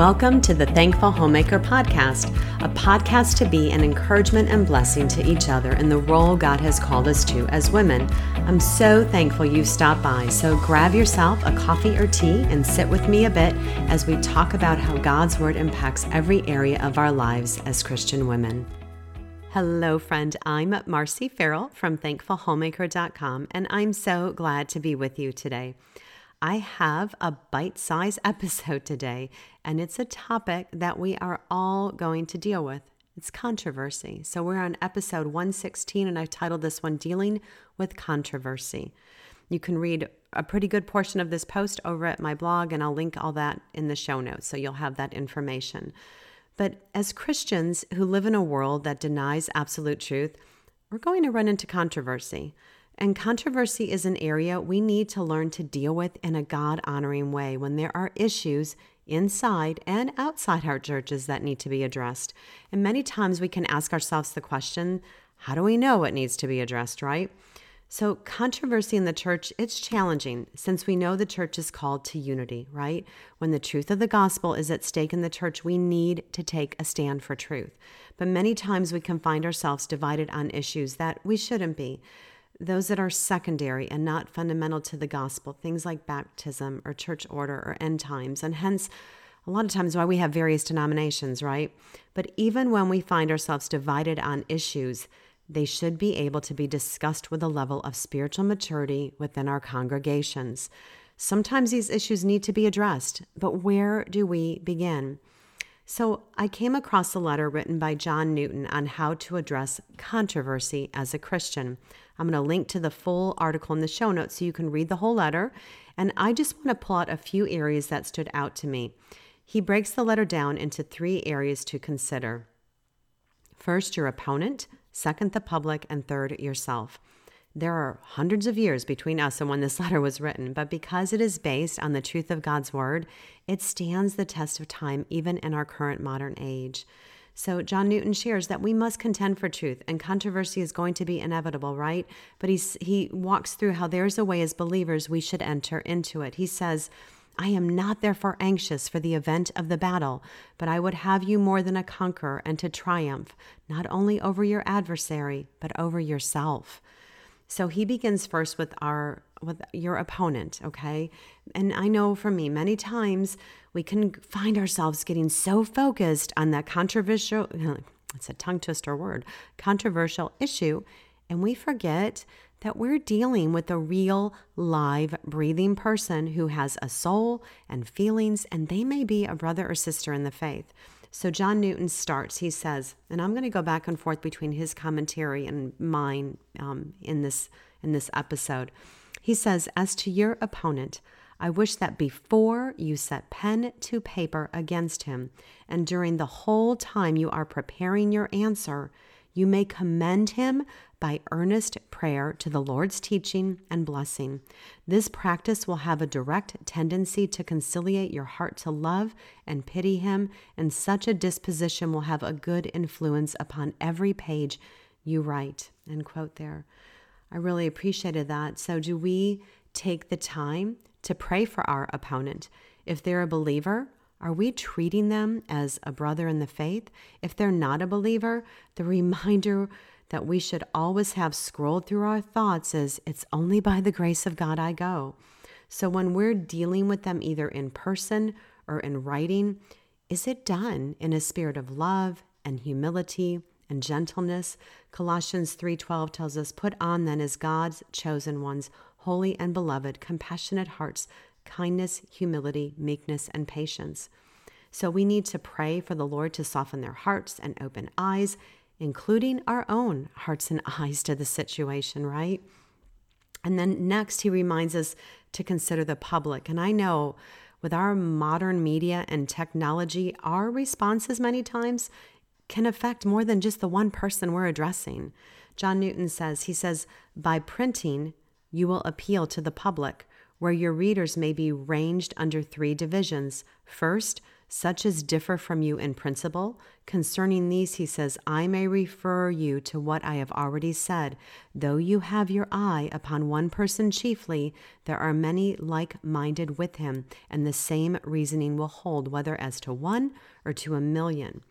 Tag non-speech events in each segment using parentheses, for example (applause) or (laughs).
Welcome to the Thankful Homemaker Podcast, a podcast to be an encouragement and blessing to each other in the role God has called us to as women. I'm so thankful you stopped by, so grab yourself a coffee or tea and sit with me a bit as we talk about how God's Word impacts every area of our lives as Christian women. Hello, friend. I'm Marcy Ferrell from thankfulhomemaker.com, and I'm so glad to be with you today. I have a bite sized (laughs) episode today, and it's a topic that we are all going to deal with. It's controversy. So, we're on episode 116, and I've titled this one Dealing with Controversy. You can read a pretty good portion of this post over at my blog, and I'll link all that in the show notes so you'll have that information. But as Christians who live in a world that denies absolute truth, we're going to run into controversy. And controversy is an area we need to learn to deal with in a God honoring way when there are issues inside and outside our churches that need to be addressed. And many times we can ask ourselves the question how do we know what needs to be addressed, right? So, controversy in the church, it's challenging since we know the church is called to unity, right? When the truth of the gospel is at stake in the church, we need to take a stand for truth. But many times we can find ourselves divided on issues that we shouldn't be those that are secondary and not fundamental to the gospel, things like baptism or church order or end times, and hence a lot of times why we have various denominations, right? But even when we find ourselves divided on issues, they should be able to be discussed with a level of spiritual maturity within our congregations. Sometimes these issues need to be addressed, but where do we begin? So, I came across a letter written by John Newton on how to address controversy as a Christian. I'm going to link to the full article in the show notes so you can read the whole letter. And I just want to pull out a few areas that stood out to me. He breaks the letter down into three areas to consider first, your opponent, second, the public, and third, yourself. There are hundreds of years between us and when this (laughs) letter was written, but because it is based on the truth of God's word, it stands the test of time even in our current modern age. So, John Newton shares that we must contend for truth, and controversy is going to be inevitable, right? But he's, he walks through how there's a way as believers we should enter into it. He says, I am not therefore anxious for the event of the battle, but I would have you more than a conqueror and to triumph, not only over your adversary, but over yourself. So he begins first with our with your opponent, okay? And I know for me, many times we can find ourselves getting so focused on that controversial (laughs) it's a tongue twister word, controversial issue, and we forget that we're dealing with a real, live, breathing person who has a soul and feelings, and they may be a brother or sister in the faith. So John Newton starts, he says, and I'm going to go back and forth between his commentary and mine um, in this in this episode. He says, as to your opponent, I wish that before you set pen to paper against him, and during the whole time you are preparing your answer, you may commend him by earnest prayer to the Lord's teaching and blessing. This practice will have a direct tendency to conciliate your heart to love and pity him, and such a disposition will have a good influence upon every page you write. End quote there. I really appreciated that. So, do we take the time to pray for our opponent? If they're a believer, are we treating them as a brother in the faith? If they're not a believer, the reminder that we should always have scrolled through our thoughts is it's only by the grace of God I go. So when we're dealing with them either in person or in writing, is it done in a spirit of love and humility and gentleness? Colossians 3:12 tells us, "Put on then as God's chosen ones, holy and beloved, compassionate hearts, kindness, humility, meekness, and patience. So we need to pray for the Lord to soften their hearts and open eyes, including our own hearts and (laughs) eyes to the situation, right? And then next, he reminds us to consider the public. And I know with our modern media and technology, our responses many times can affect more than just the one person we're addressing. John Newton says, he says, by printing, you will appeal to the public where your readers may be ranged under three divisions. First, such as differ from you in principle. Concerning these, he says, I may refer you to what I have already said. Though you have your eye upon one person chiefly, there are many like minded with him, and the same reasoning will hold, whether as to one or to a million.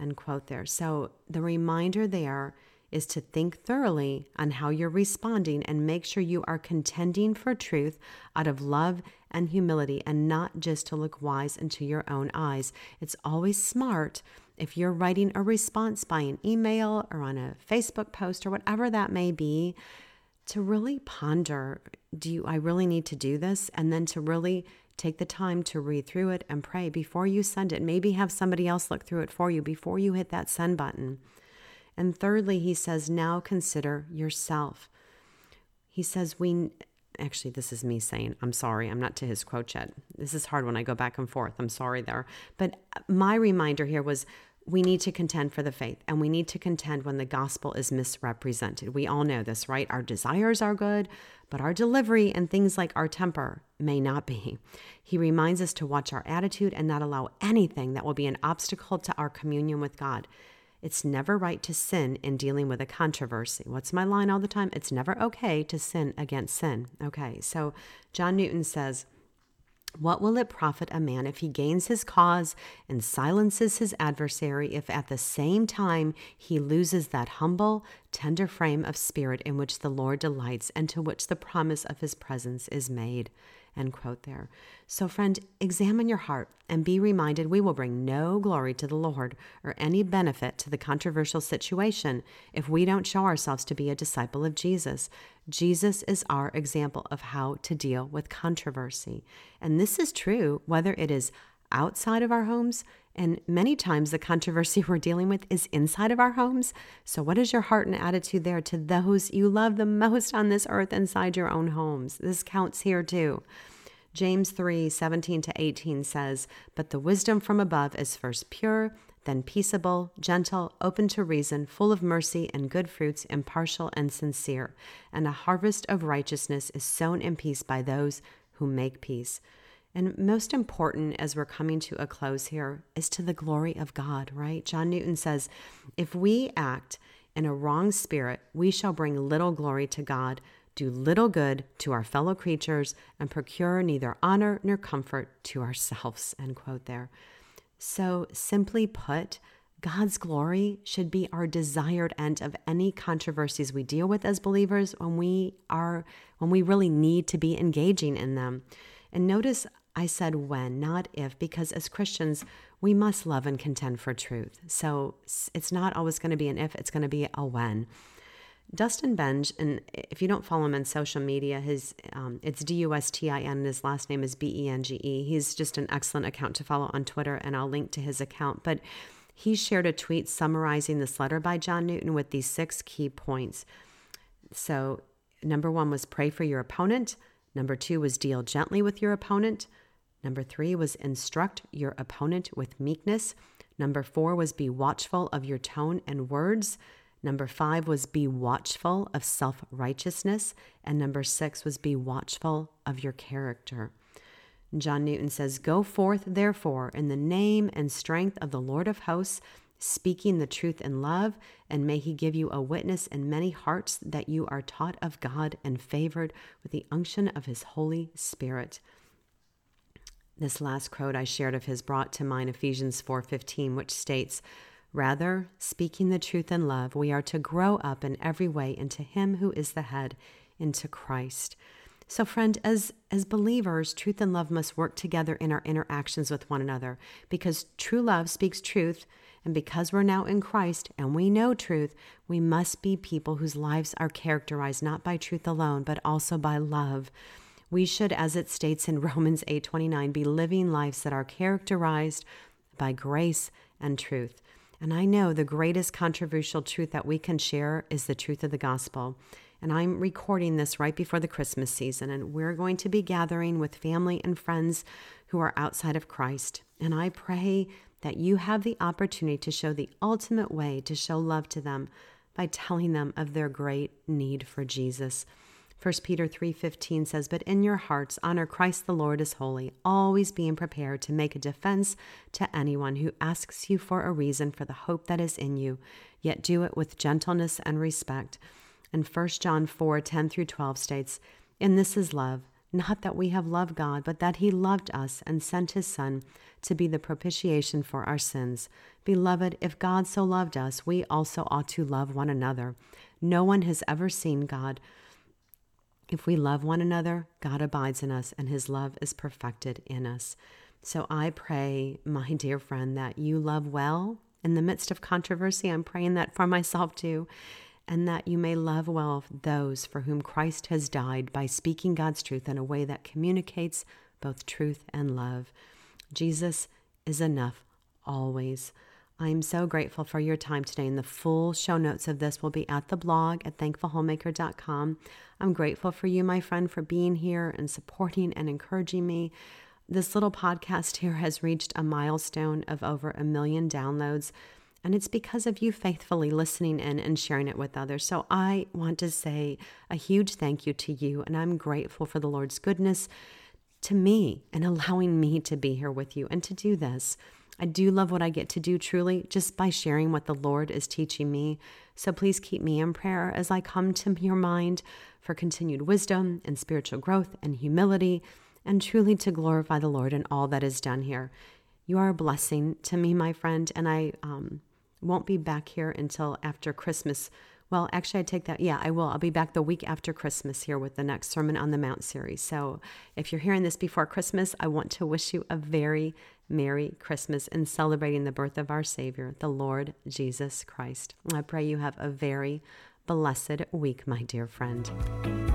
End quote there. So the reminder there is to think thoroughly on how you're responding and make sure you are contending for truth out of love and humility and not just to look wise into your own eyes. It's always smart if you're writing a response by an email or on a Facebook post or whatever that may be to really ponder do you I really need to do this? And then to really take the time to read through it and pray before you send it. Maybe have somebody else look through it for you before you hit that send button and thirdly, he says, now consider yourself. He says, we actually, this is me saying, I'm sorry, I'm not to his quote yet. This is hard when I go back and forth. I'm sorry there. But uh, my reminder here was we need to contend for the faith and we need to contend when the gospel is misrepresented. We all know this, right? Our desires are good, but our delivery and things like our temper may not be. He reminds us to watch our attitude and not allow anything that will be an obstacle to our communion with God. It's never right to sin in dealing with a controversy. What's my line all the time? It's never okay to sin against sin. Okay, so John Newton says, what will it profit a man if he gains his cause and silences his adversary, if at the same time he loses that humble, tender frame of spirit in which the Lord delights and to which the promise of his presence is made? End quote there. So, friend, examine your heart and be reminded we will bring no glory to the Lord or any benefit to the controversial situation if we don't show ourselves to be a disciple of Jesus. Jesus is our example of how to deal with controversy. And this is true whether it is outside of our homes, and many times the controversy (laughs) we're dealing with is inside of our homes. So, what is your heart and attitude there to those you love the most on this earth inside your own homes? This counts here too. James 3 17 to 18 says, But the wisdom from above is first pure, then peaceable, gentle, open to reason, full of mercy and good fruits, impartial and sincere. And a harvest of righteousness is sown in peace by those who make peace. And most important as we're coming to a close here is to the glory of God, right? John Newton says, if we act in a wrong spirit, we shall bring little glory to God, do little good to our fellow creatures, and procure neither honor nor comfort to ourselves. End quote there. So, simply put, God's glory should be our desired end of any controversies we deal with as believers when we are when we really need to be engaging in them. And notice I said when, not if, because as Christians, we must love and contend for truth. So it's not always going to be an if, it's going to be a when. Dustin Benge, and if you don't follow him on social media, his um, it's D U S T I N, and his last name is B E N G E. He's just an excellent account to follow on Twitter, and I'll link to his account. But he shared a tweet summarizing this letter by John Newton with these six key points. So, number one was pray for your opponent. Number two was deal gently with your opponent. Number three was instruct your opponent with meekness. Number four was be watchful of your tone and words. Number five was be watchful of self righteousness. And number six was be watchful of your character. John Newton says, Go forth, therefore, in the name and strength of the Lord of hosts, speaking the truth in love, and may he give you a witness in many hearts that you are taught of God and favored with the unction of his Holy Spirit. This last quote I shared of his brought to mind Ephesians 4:15 which states, "Rather, speaking the truth in love, we are to grow up in every way into him who is the head, into Christ." So friend, as as believers, truth and love must work together in our interactions with one another because true love speaks truth and because we're now in Christ and we know truth, we must be people whose lives are characterized not by truth alone, but also by love. We should, as it states in (laughs) Romans 8:29, be living lives that are characterized by grace and truth. And I know the greatest controversial truth that we can share is the truth of the gospel. And I'm recording this right before the Christmas season, and we're going to be gathering with family and friends who are outside of Christ. And I pray that you have the opportunity to show the ultimate way to show love to them by telling them of their great need for Jesus. 1 Peter 3:15 says, "But in your hearts honor Christ the Lord as holy, always being prepared to make a defense to anyone who asks you for a reason for the hope that is in you, yet do it with gentleness and respect." And 1 John 4:10 through 12 states, "And this is love, not that we have loved God, but that he loved us and sent his son to be the propitiation for our sins. Beloved, if God so loved us, we also ought to love one another. No one has ever seen God." If we love one another, God abides in us and his love is perfected in us. So I pray, my dear friend, that you love well in the midst of controversy. I'm praying that for myself too. And that you may love well those for whom Christ has died by speaking God's truth in a way that communicates both truth and love. Jesus is enough always. I'm so grateful for your time today, and the full show notes of this will be at the blog at thankfulhomemaker.com. I'm grateful for you, my friend, for being here and supporting and encouraging me. This little podcast (laughs) here has reached a milestone of over a million downloads, and it's because of you faithfully listening in and sharing it with others. So I want to say a huge thank you to you, and I'm grateful for the Lord's goodness to me and allowing me to be here with you and to do this. I do love what I get to do truly just by sharing what the Lord is teaching me. So please keep me in prayer as I come to your mind for continued wisdom and spiritual growth and humility and truly to glorify the Lord in all that is done here. You are a blessing to me, my friend, and I um, won't be back here until after Christmas well, actually, I take that. Yeah, I will. I'll be back the week after Christmas here with the next Sermon on the Mount series. So if you're hearing this before Christmas, I want to wish you a very Merry Christmas and celebrating the birth of our Savior, the Lord Jesus Christ. I pray you have a very blessed week, my dear friend.